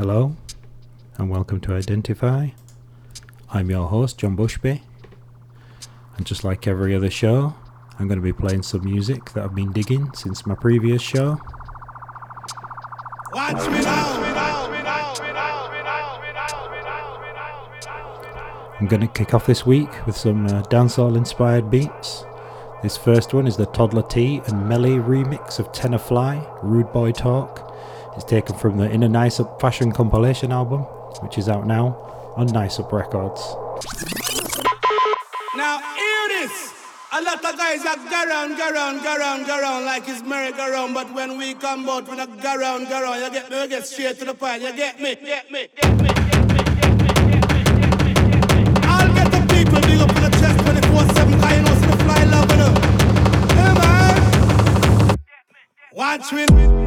Hello, and welcome to Identify. I'm your host, John Bushby, and just like every other show, I'm going to be playing some music that I've been digging since my previous show. Watch me now. I'm going to kick off this week with some uh, dancehall inspired beats. This first one is the Toddla T and Melly remix of Tenor Fly, Rude Boy Talk. It's taken from the Inna Nice Up Fashion compilation album, which is out now on Nice Up Records. Now hear this. A lot of guys are go round, go round, like it's merry-go-round, but when we come out, we not go. You get me? We get straight to the point. You get me? Get me? Get me? Get me? Get me? Get the people big up in the chest 24/7. Cause you know, see the fly love, you know. Hey man, watch me. Watch me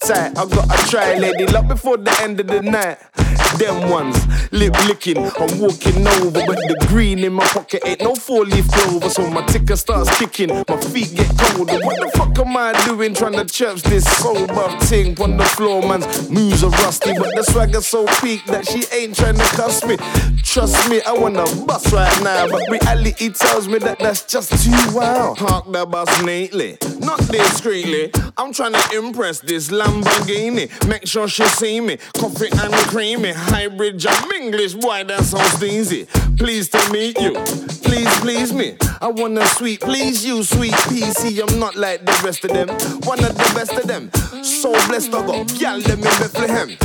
tight. I gotta try, lady, luck before the end of the night. Them ones, lip licking, I'm walking over, but the green in my pocket ain't no four leaf clover. So my ticker starts kicking, my feet get colder. What the fuck am I doing trying to chirp this sober thing on the floor? Man's moves are rusty, but the swagger so peak that she ain't trying to cuss me. Trust me, I wanna bust right now, but reality tells me that that's just too wild. Park the bus neatly, not discreetly. I'm trying to impress this Lamborghini. Make sure she see me, coffee and creamy, hybrid jam English. Boy, that sounds easy. Pleased to meet you. Please, please me. I wanna sweet, please you, sweet PC. I'm not like the rest of them. One of the best of them. So blessed, I got gal them in Bethlehem.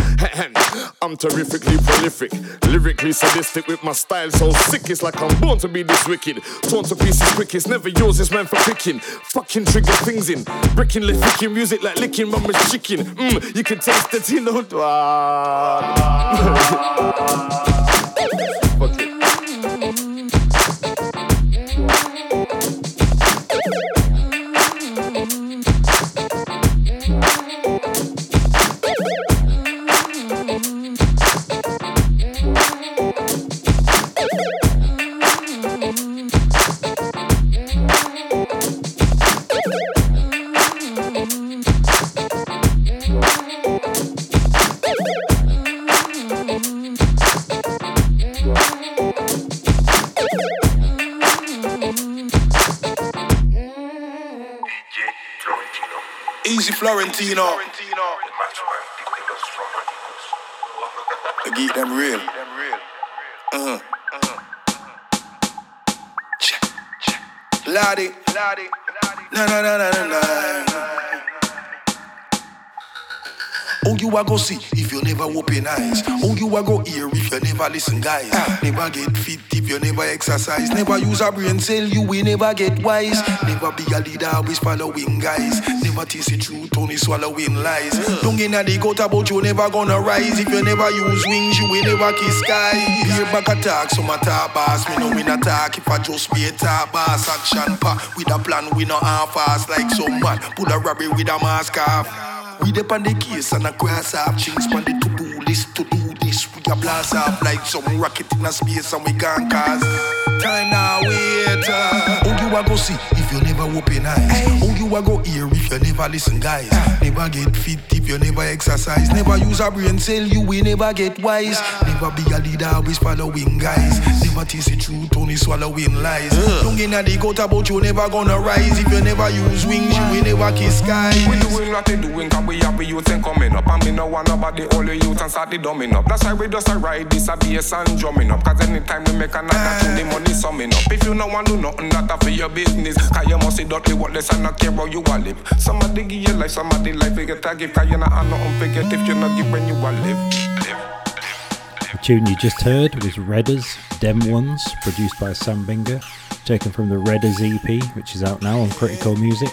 I'm terrifically prolific, lyrically sadistic with my style so sick. It's like I'm born to be this wicked. Torn to pieces quick, it's never yours, it's meant for picking. Fucking trigger things in, breaking, licking music like licking mama's chicken. Mmm, you can taste the tino. Oh, Uzi Florentino. The them real. Uh-huh. Check, check. Na. Oh, you a go see if you never open eyes. Oh, you a go hear if you never listen, guys. Never get fit if you never exercise. Never use a brain cell, you will never get wise. Never be a leader, always following guys. Never taste the truth, only swallowing lies. Don't get the goat about you never gonna rise. If you never use wings, you will never kiss sky. Hear back attack, some attack boss. Me no win attack if I just be a top boss. Action pa with a plan, we no half fast like some man. Pull a rabbit with a mask off. We dep on the case and a cross off Things on the to-do list to do this A blast off like some rocket in a space and we can't cause Time now wait uh. Oh you a go see if you never open eyes? Oh you a go hear if you never listen guys? Never get fit if you never exercise. Never use a brain cell you will never get wise. Never be a leader always following guys. Never taste the truth only swallowing lies. Don't get the goat about you never gonna rise. If you never use wings you will never kiss sky We doing what they doing cause we have youth and coming up. And me no want nobody all the youth and start the dumbing up. That's why we just a ride this a bass and drumming up. Cause anytime we make another tune the money summing up. If you no want do nothing that a for your business. Cause you must see dirty what less and not care how you a live. Somebody give you life, somebody life you get a gift. Cause you not have nothing forget if you not give when you a live. Live The tune you just heard was Redders Dem Ones, produced by Sam Binga, taken from the Redders EP, which is out now on Critical Music.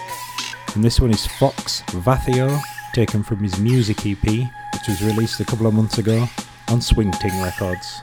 And this one is Fox Vathio, taken from his music EP, which was released a couple of months ago on Swing Ting Records.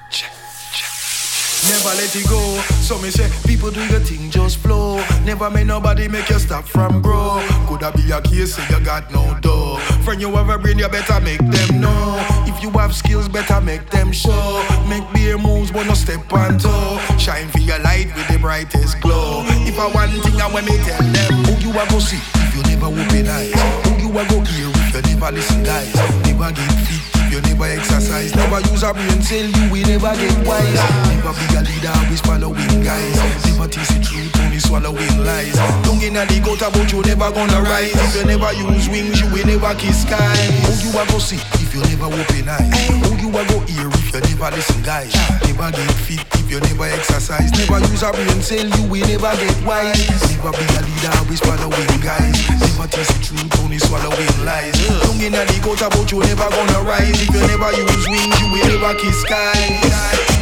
Never let it go. So me say, people do your thing, just flow. Never make nobody make you stop from grow. Coulda be a case say you got no dough. Friend you have a brain, you better make them know. If you have skills, better make them show. Make beer moves, but no step on toe. Shine for your light with the brightest glow. If I want thing, I want me tell them. Who you a go see if you never open eyes? Who you a go hear if you never listen, guys? Never get if you never exercise. Never use a brain cell, you will never get wise. Never be a leader, always following guys. Never taste the truth, only swallowing lies. Don't get the goat about you never gonna rise. If you never use wings, you will never kiss sky. Who oh, you a go see if you never open eyes? Who you a go hear you never listen, guys? Never get fit if you never exercise. Never use a brain cell, you will never get wise. Never be a leader, always following guys. Never taste the truth, only swallowing lies. Don't get the goat about you never gonna rise. If you never use wings, you will never kiss sky.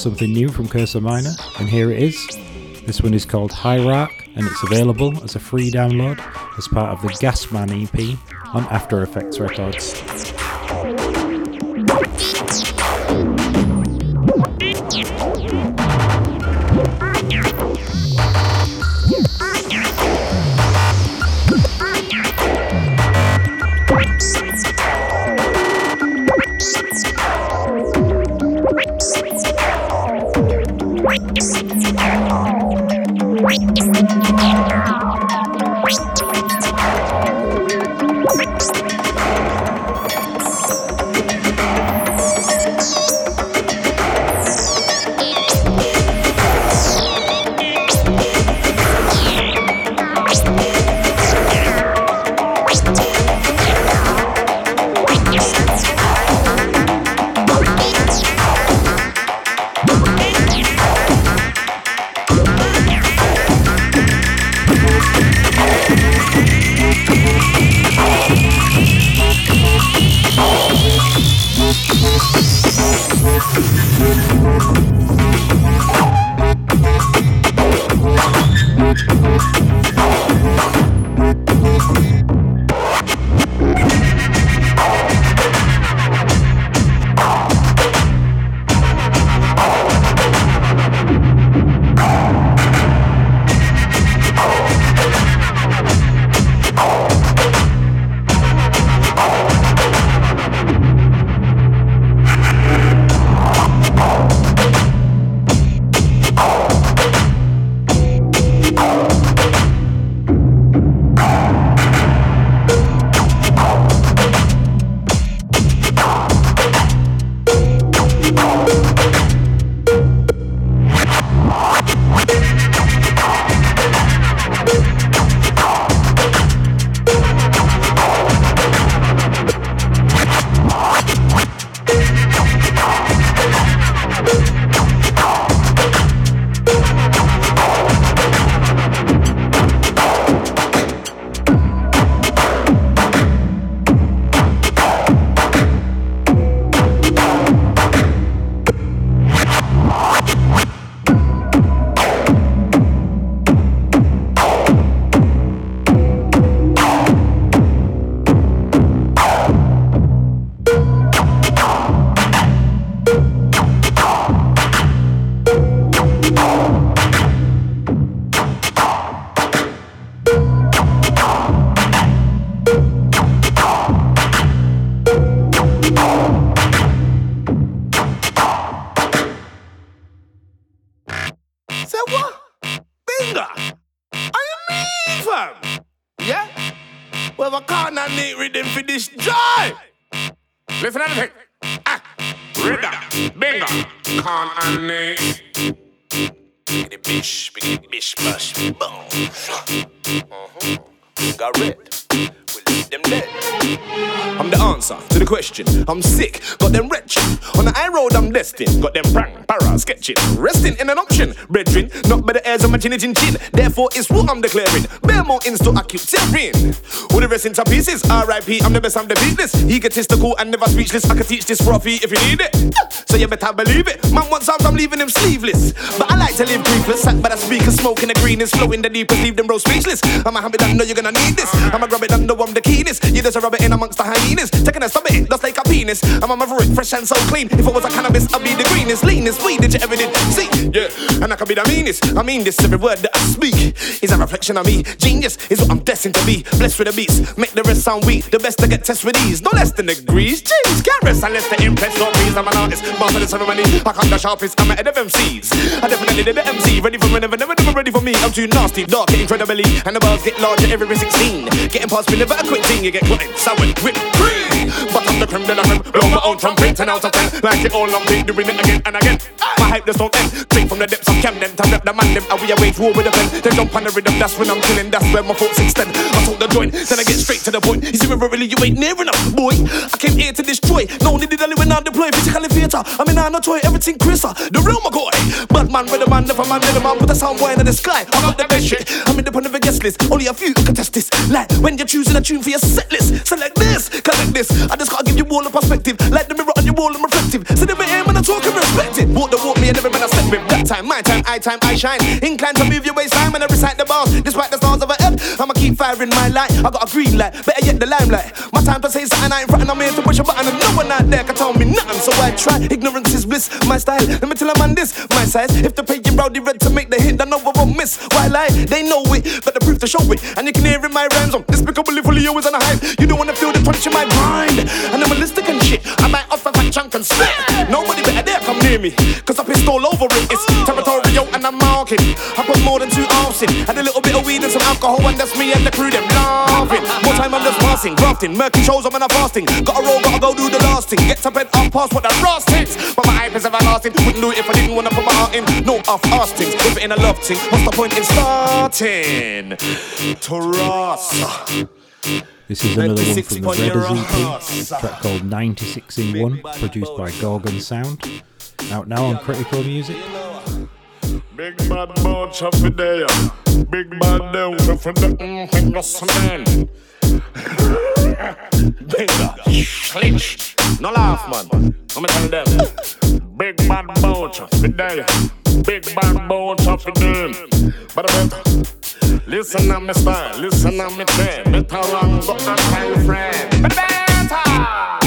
Something new from Cursor Minor, and here it is. This one is called Hierarch, and it's available as a free download as part of the Gasman EP on After Effects Records. Resting in an option, brethren. Not by the airs of my chin chin chin. I'm the best, I'm the beatless. Egotistical and never speechless. I can teach this fee if you need it. So you better believe it. Man wants out, I'm leaving him sleeveless. But I like to live briefless. Sat by the speaker, smoking the greenest, flowing the deepest, leave them bro speechless. I'm a habit, I know you're gonna need this. I'm a grab it, I know I'm the keenest. You just rub it in amongst the hyenas. Taking a stub it, just like a penis. I'm a maverick, fresh and so clean. If I was a cannabis, I'd be the greenest, leanest weed that you ever did. See, yeah, and I can be the meanest. I mean this, every word that I speak is a reflection of me. Genius is what I'm destined to be. Blessed with the beats, make the rest sound weak. The best to get tests with these, no less than degrees. Can't rest unless they impress or please. I'm an artist, master the ceremony. I come the sharpest, I'm ahead of MCs. I definitely did the MC, ready for whenever, never, never ready for me. I'm too nasty, dark, incredibly, and the bars get larger every 16. Getting past me, never a quick thing. You get in sour, whipped cream. But I'm the creme de la creme, blow my own trumpet, 10 out of 10. Like it all, I'm doing it again and again. My hype just don't end. Straight from the depths of Camden, Time up the man, them. And we war with a pen. Then jump on the rhythm, that's when I'm killing. That's where my thoughts extend. I talk the joint, then I get straight to the point. You see, really, you ain't near enough, boy. I came here to destroy. No need to when I deploy. Physically theater, I mean, I'm not toy, everything crisper. The real McCoy. Bad man, with man, never man, never man. Put a sound boy in the sky. I got the best shit. I'm in the point of a guest list. Only a few can test this. Like when you're choosing a tune for your set list. Select this, collect this. I just gotta give you all a perspective. Like the mirror on your wall, I'm reflective. So never aim when I talk and respect it. Walk the walk me and every man I step with. That time, my time, I time, I shine. Inclined to move your waistline when I recite the bars. Despite the stars of a I'ma keep firing my light. I got a green light, better yet the limelight. My time to say something I ain't front, I'm here to push a button and no one out there can tell me nothing. So I try. Ignorance is bliss, my style. Let me tell a man this, my size. If the paying rowdy red to make the hit, then one won't miss. Why lie? They know it, but the proof to show it. And you can hear in my rhymes, I'm despicably fully always on a hype. You don't wanna feel the crunch in my mind. And I'm Animalistic and shit. I might off a fat chunk and spit. Nobody better dare come near me, cause I pissed all over it. It's territorial and I'm marking. I put more than two hours in. Had a little bit of weed and some alcohol, and that's me and the crew, them laughing. More time I'm just passing, grafting. Murky shows, I'm in a fasting. Gotta roll, gotta go do the last thing. Get to bed, up past what the Ross thinks. But my hype is everlasting. Wouldn't do it if I didn't wanna put my heart in. No off ass things. Put it in a love thing. What's the point in starting? To Ross. This is another one from the Redders EP, track called 96 in 1, produced by Gorgon Sound. Out now on Critical Music. Big bad bunch of there. Big bad down from the mm, man. Bingo. Clinch. No laugh, man. I'm tell them. Big bad bunch of there. Big bad bunch of them. But better. Listen to me style, listen to me trend. Better run, got that kind friend. Better.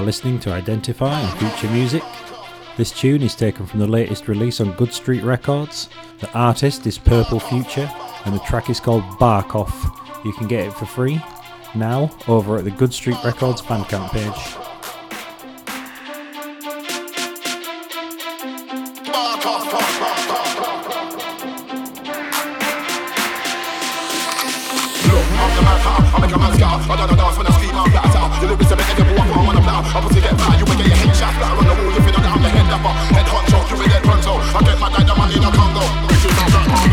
Are listening to Identify on Future Music. This tune is taken from the latest release on Good Street Records. The artist is Purple Future, and the track is called Bark Off. You can get it for free now over at the Good Street Records Bandcamp page. This one is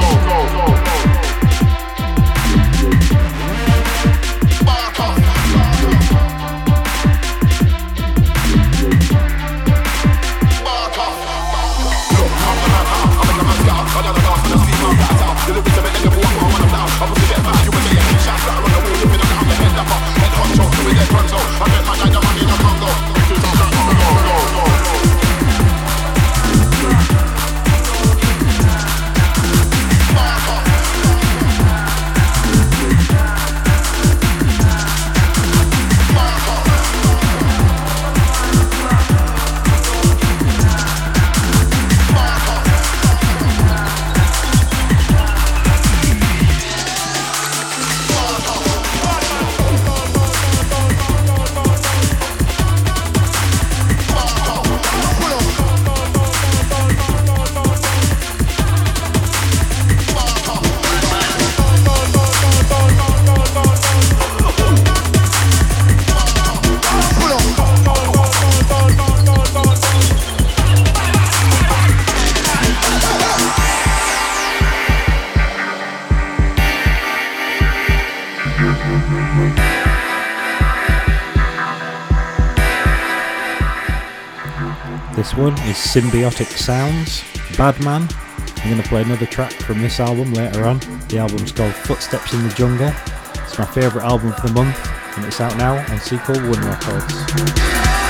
Symbiotic Sounds, Badman, I'm going to play another track from this album later on. The album's called Footsteps in the Jungle. It's my favourite album for the month, and it's out now on Sequel One Records.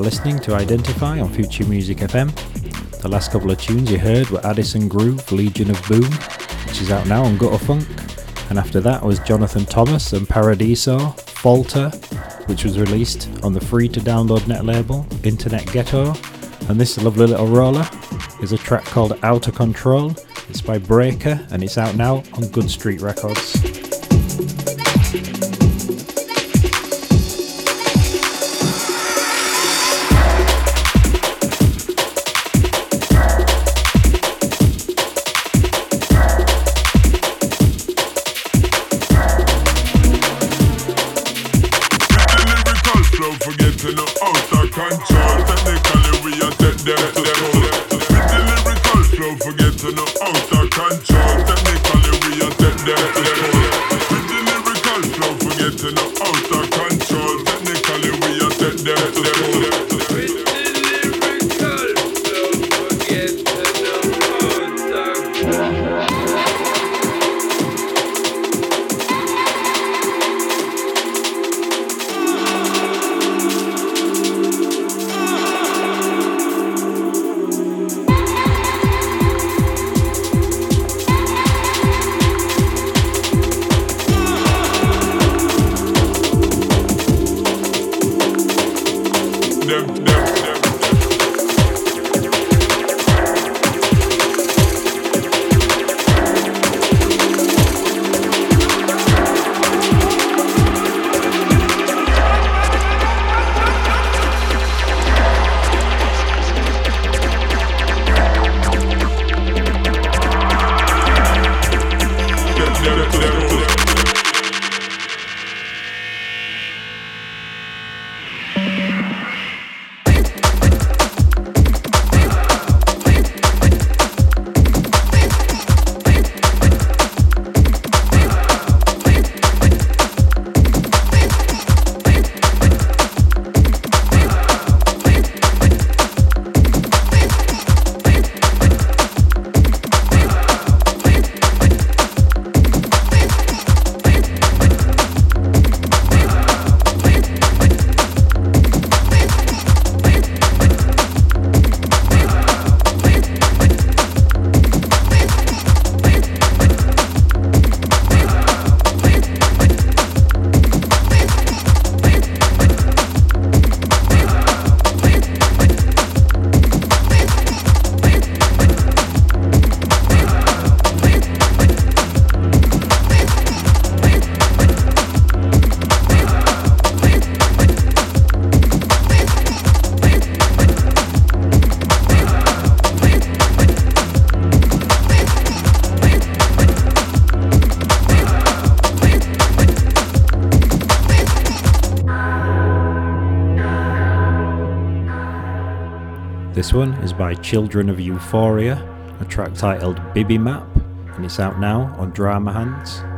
Are listening to Identify on Future Music FM. The last couple of tunes you heard were Addison Groove, Legion of Boom, which is out now on Gutter Funk. And after that was Jonathan Thomas and Paradiso, Falter, which was released on the free to download net label, Internet Ghetto. And this lovely little roller is a track called Outer Control. It's by Breaker and it's out now on Good Street Records. By Children of Euphoria, a track titled Bibi Map, and it's out now on Drama Hands.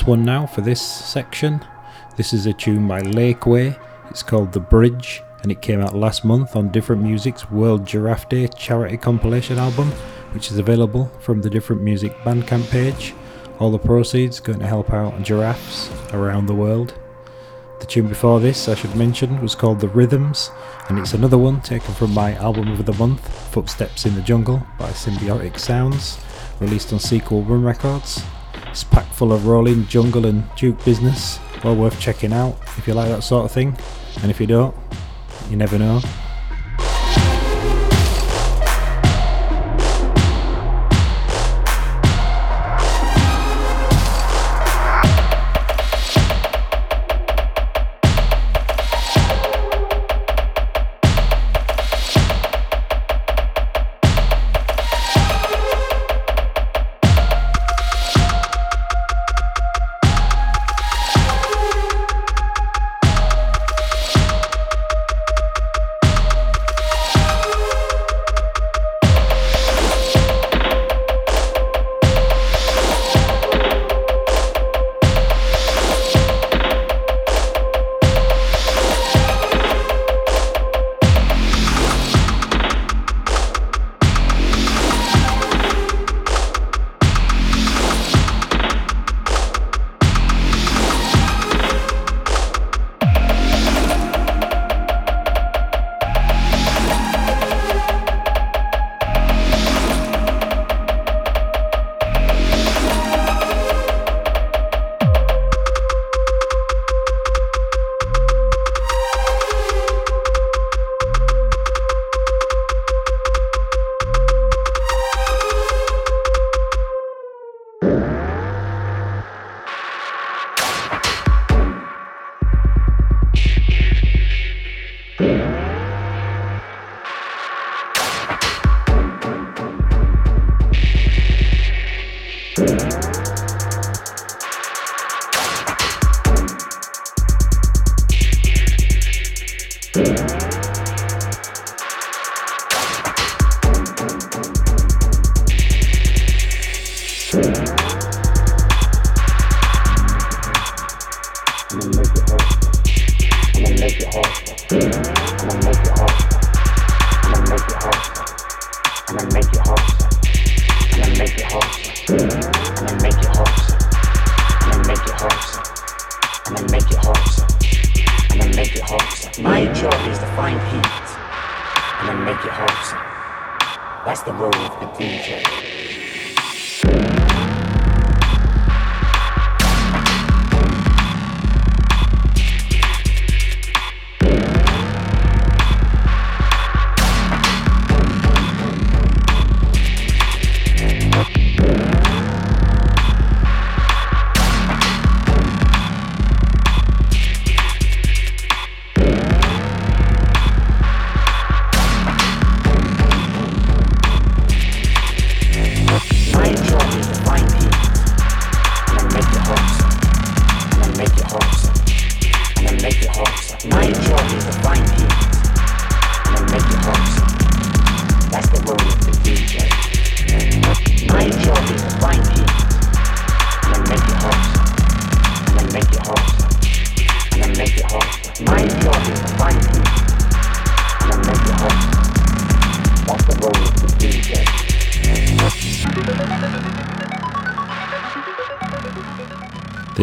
Last one now for this section. This is a tune by Lakeway. It's called The Bridge and it came out last month on Different Music's World Giraffe Day charity compilation album, which is available from the Different Music Bandcamp page. All the proceeds going to help out giraffes around the world. The tune before this, I should mention, was called The Rhythms, and it's another one taken from my album of the month, Footsteps in the Jungle by Symbiotic Sounds, released on Sequel Run Records. It's packed full of rolling jungle and juke business, well worth checking out if you like that sort of thing, and if you don't, you never know.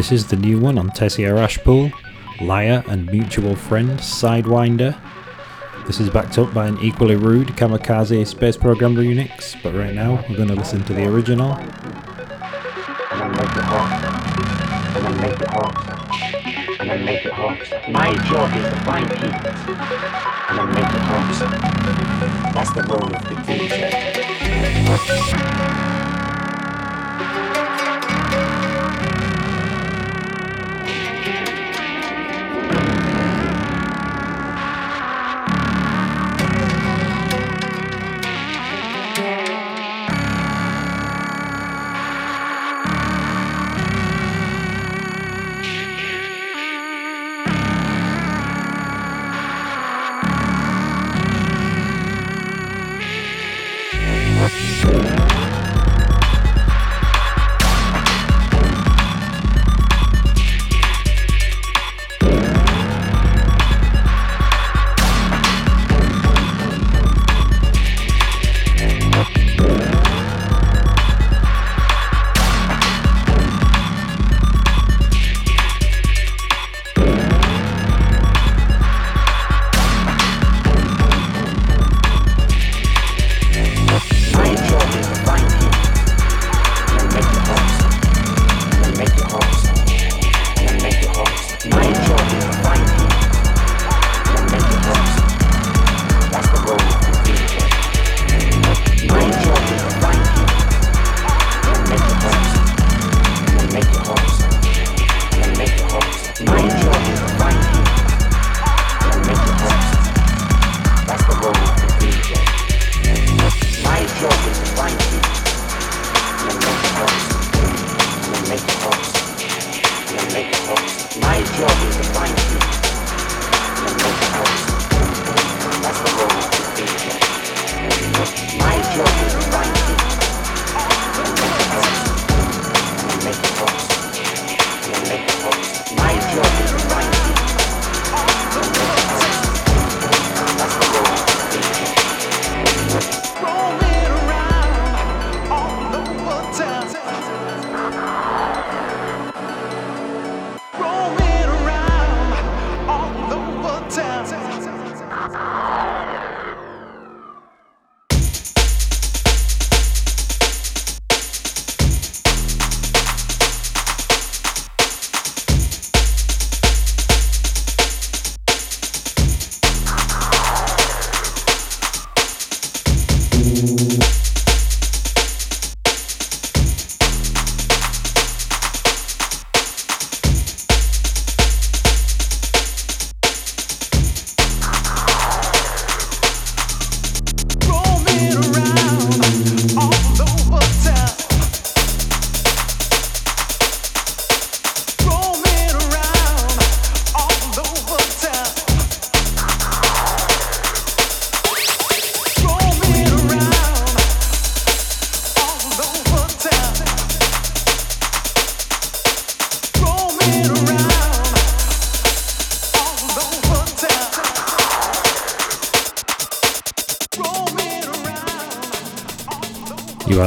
This is the new one on Tessier-Ashpool, Liar and Mutual Friend Sidewinder. This is backed up by an equally rude Kamikaze Space Program remix, but right now we're going to listen to the original. My job is to find people and make it hot. That's the role of the DJ.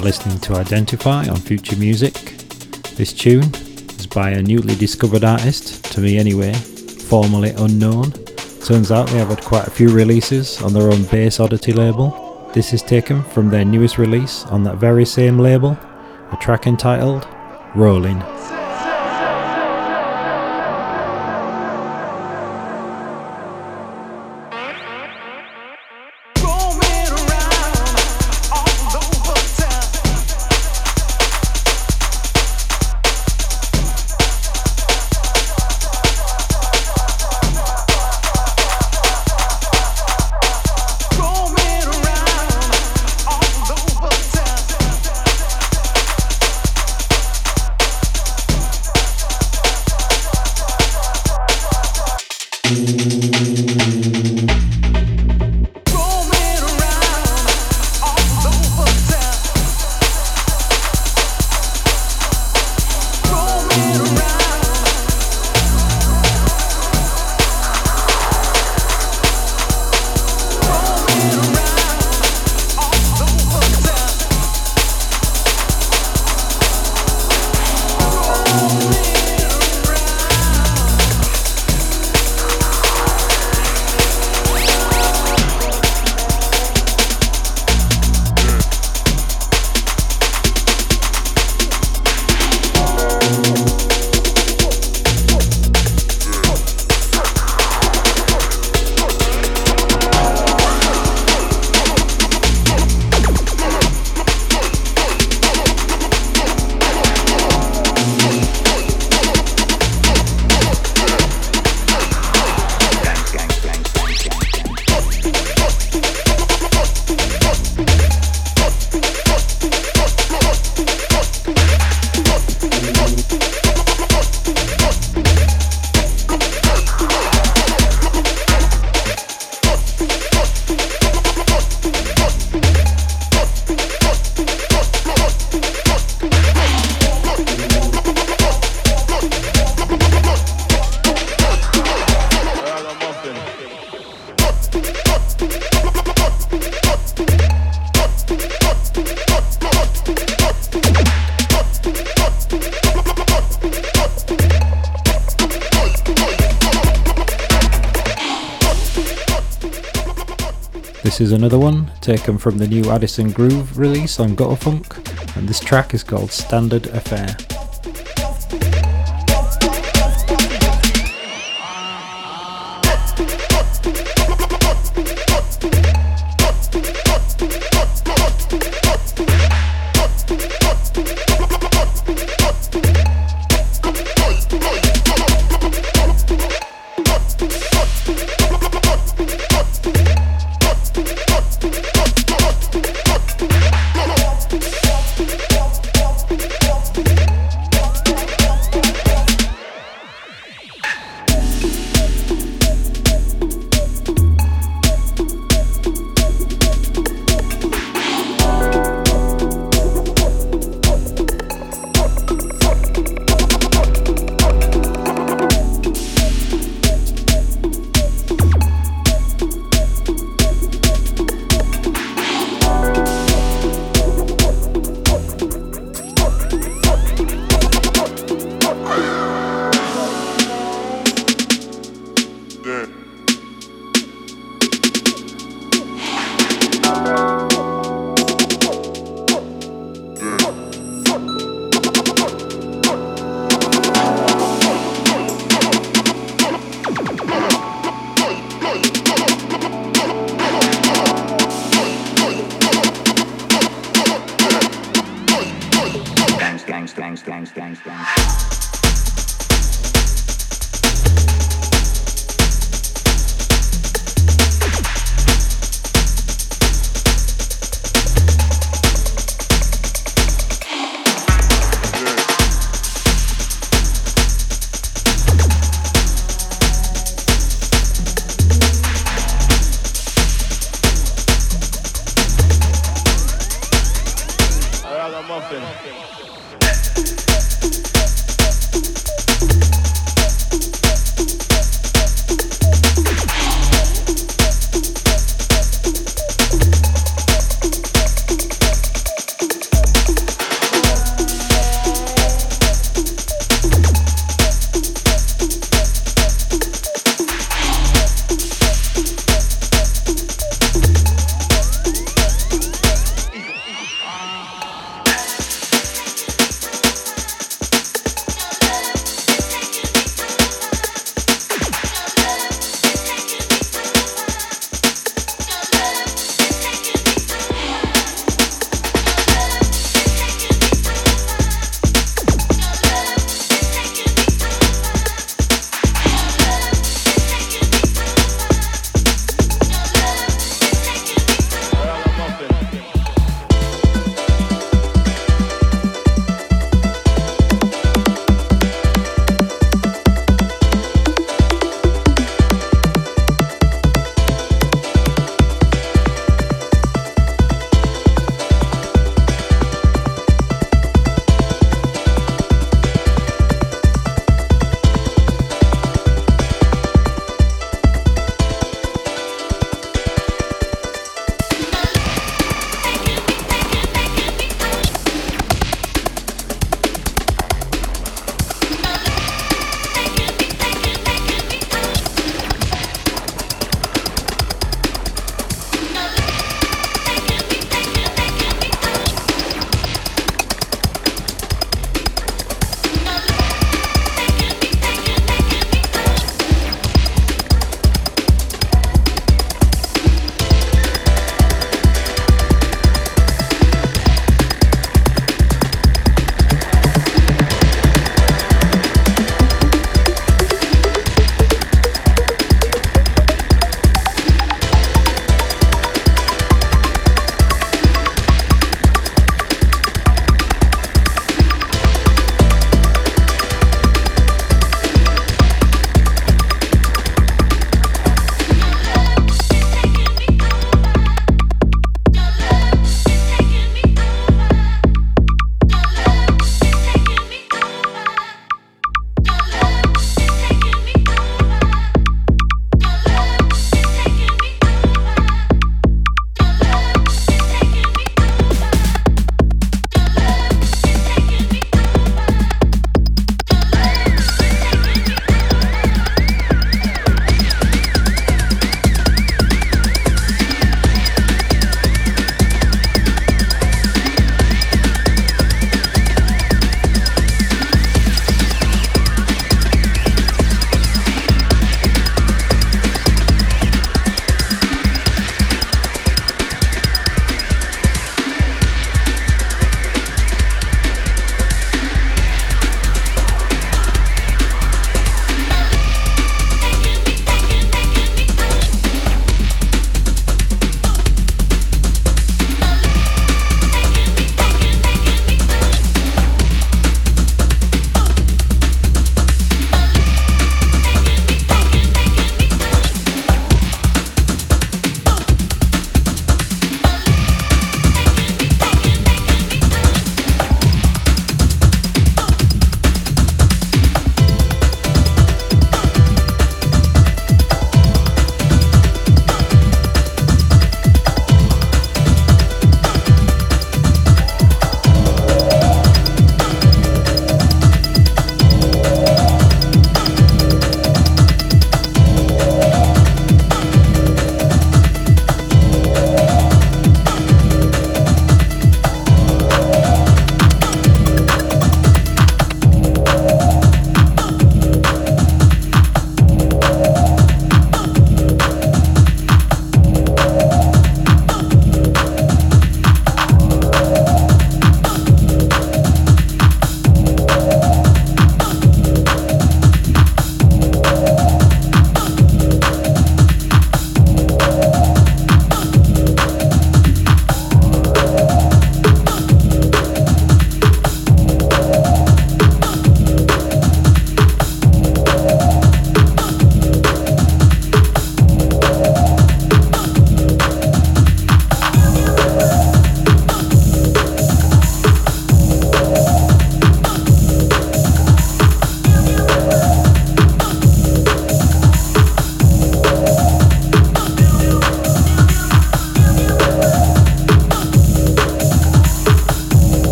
Are listening to Identify on Future Music. This tune is by a newly discovered artist, to me anyway, formerly unknown. Turns out they have had quite a few releases on their own Bass Oddity label. This is taken from their newest release on that very same label, a track entitled Rolling. Taken from the new Addison Groove release on Gutterfunk, and this track is called Standard Affair.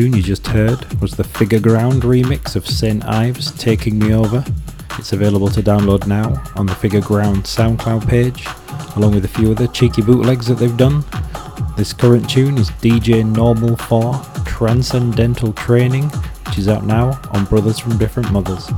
Tune you just heard was the Figure Ground remix of St. Ives Taking Me Over. It's available to download now on the Figure Ground SoundCloud page, along with a few other cheeky bootlegs that they've done. This current tune is DJ Normal 4 Transcendental Training, which is out now on Brothers from Different Mothers.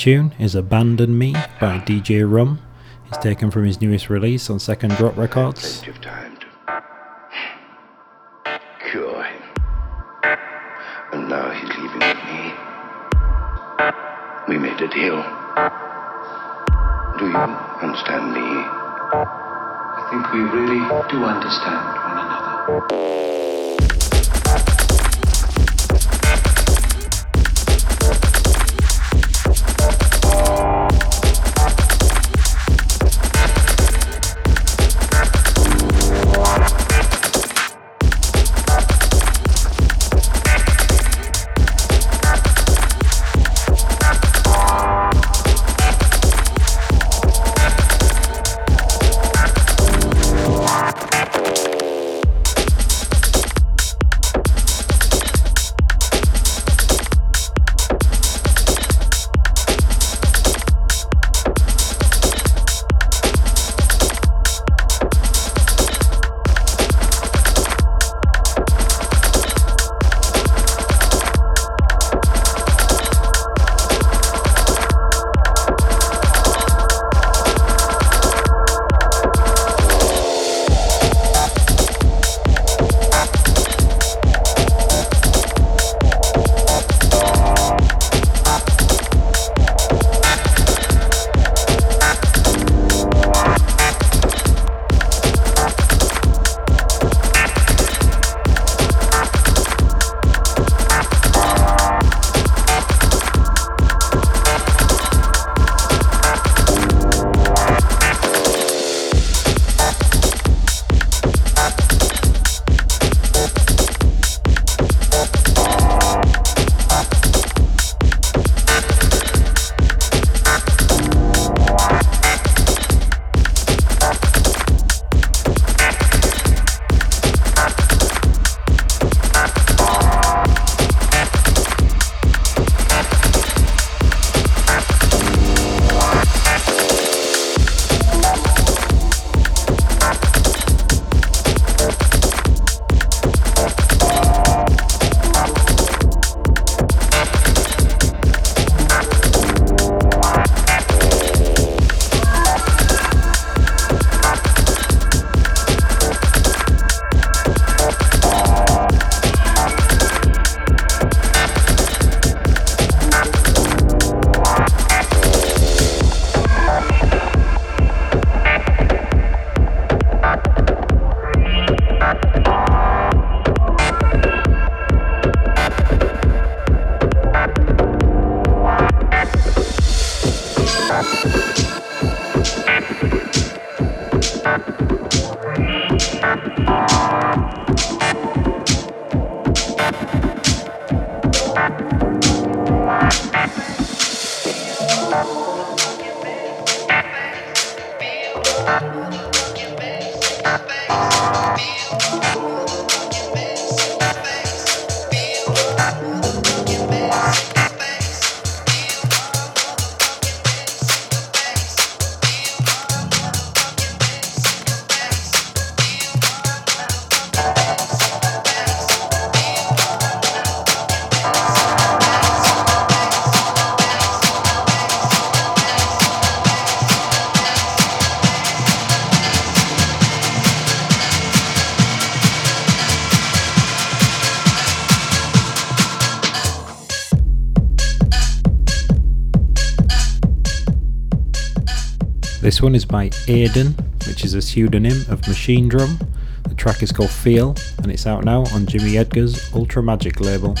Tune is Abandon Me by DJ Rum. It's taken from his newest release on Second Drop Records. This one is by Aiden, which is a pseudonym of Machinedrum. The track is called Feel, and it's out now on Jimmy Edgar's Ultramajic label.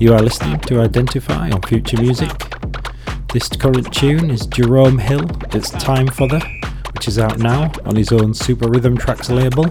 You are listening to Identify on Future Music. This current tune is Jerome Hill, It's Time for the, which is out now on his own Super Rhythm Trax label.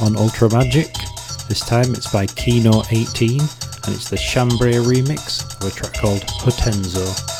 On Ultramajic. This time it's by Kino 18 and it's the Chambray remix of a track called Hotenzo.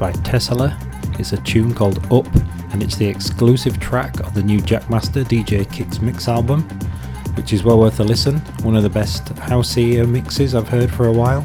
By Tessela. It's a tune called Up, and it's the exclusive track of the new Jackmaster DJ Kicks Mix album, which is well worth a listen. One of the best housey mixes I've heard for a while.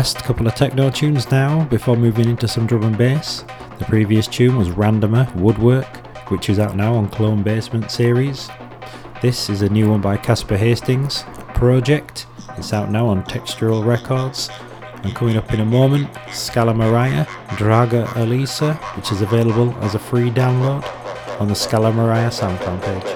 Last couple of techno tunes now before moving into some drum and bass. The previous tune was Randomer Woodwork, which is out now on Clone Basement series. This is a new one by Casper Hastings, Project. It's out now on Textural Records. And coming up in a moment, Scala Maria, Draga Elisa, which is available as a free download on the Scala Maria SoundCloud page.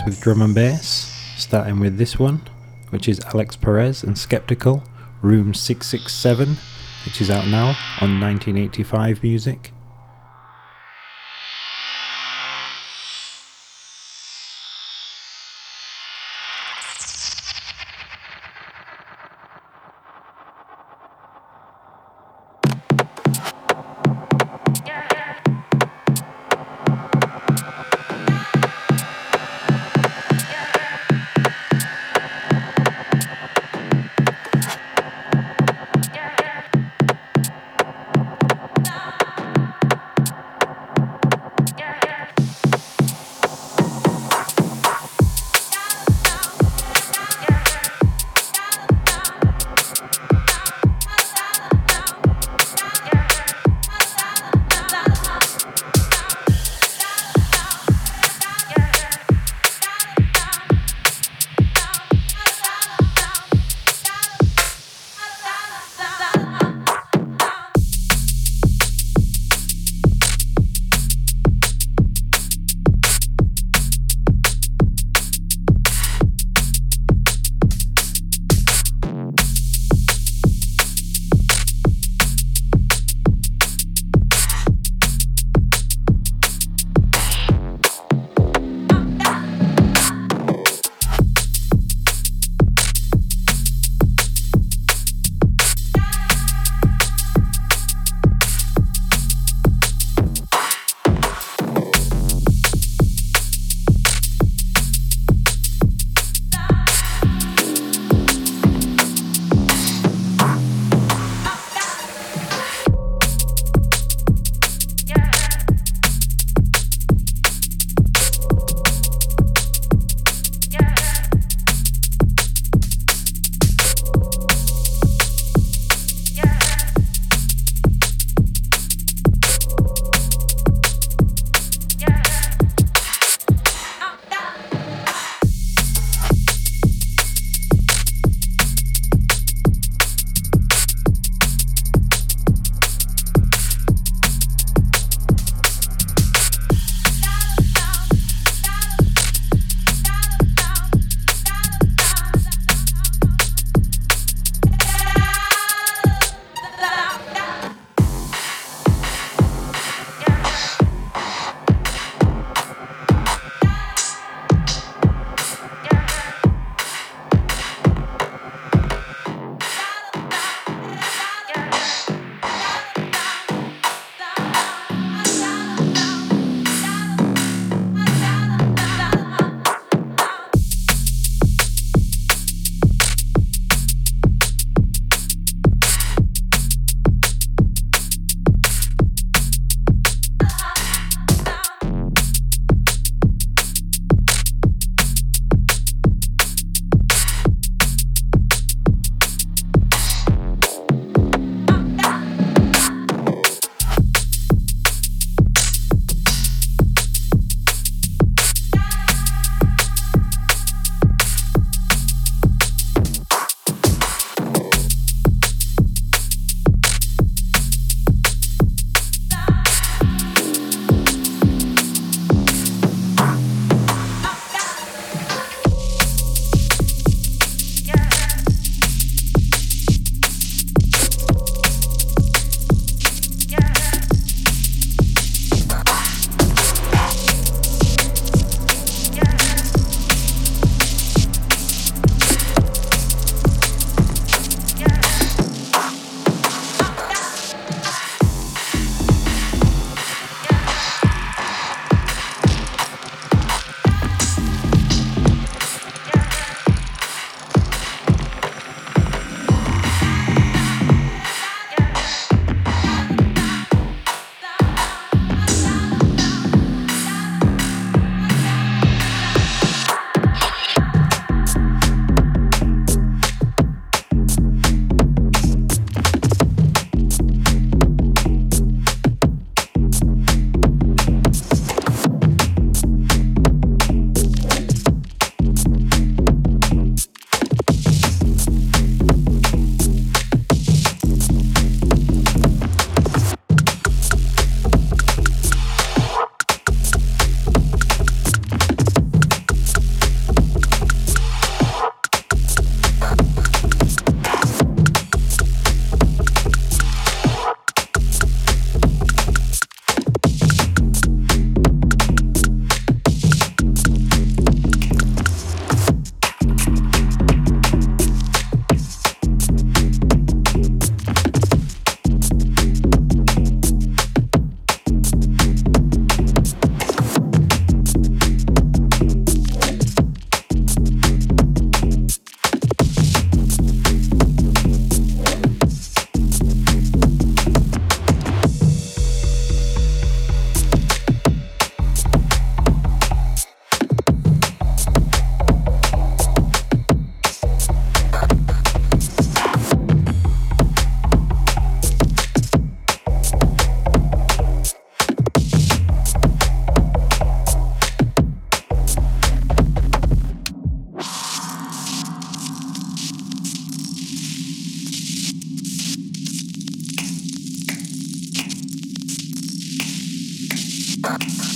20 with drum and bass, starting with this one, which is Alix Perez and Skeptical, Room 667, which is out now on 1985 Music. back.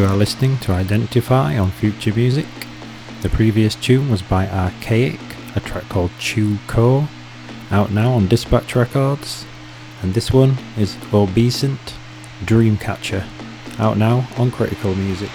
You are listening to Identify on Future Music. The previous tune was by Archaic, a track called Chew Co, out now on Dispatch Records. And this one is Obescent Dreamcatcher, out now on Critical Music.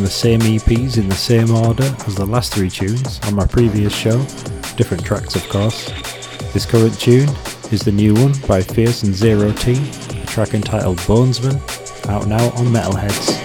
From the same EPs in the same order as the last three tunes on my previous show, different tracks of course. This current tune is the new one by Fierce and Zero T, a track entitled Bonesman, out now on Metalheadz.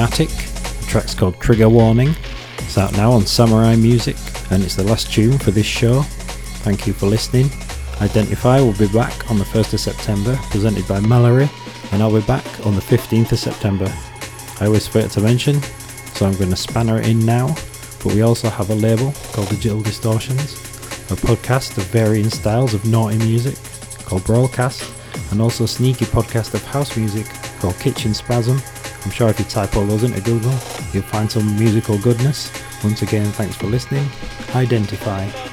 Technimatic. The track's called Trigger Warning. It's out now on Samurai Music, and it's the last tune for this show. Thank you for listening. Identify will be back on the 1st of September, presented by Mallory, and I'll be back on the 15th of September. I always forget to mention, so I'm going to spanner it in now, but we also have a label called Digital Distortions, a podcast of varying styles of naughty music called Broadcast, and also a sneaky podcast of house music called Kitchen Spasm. I'm sure if you type all those into Google, you'll find some musical goodness. Once again, thanks for listening. Identify.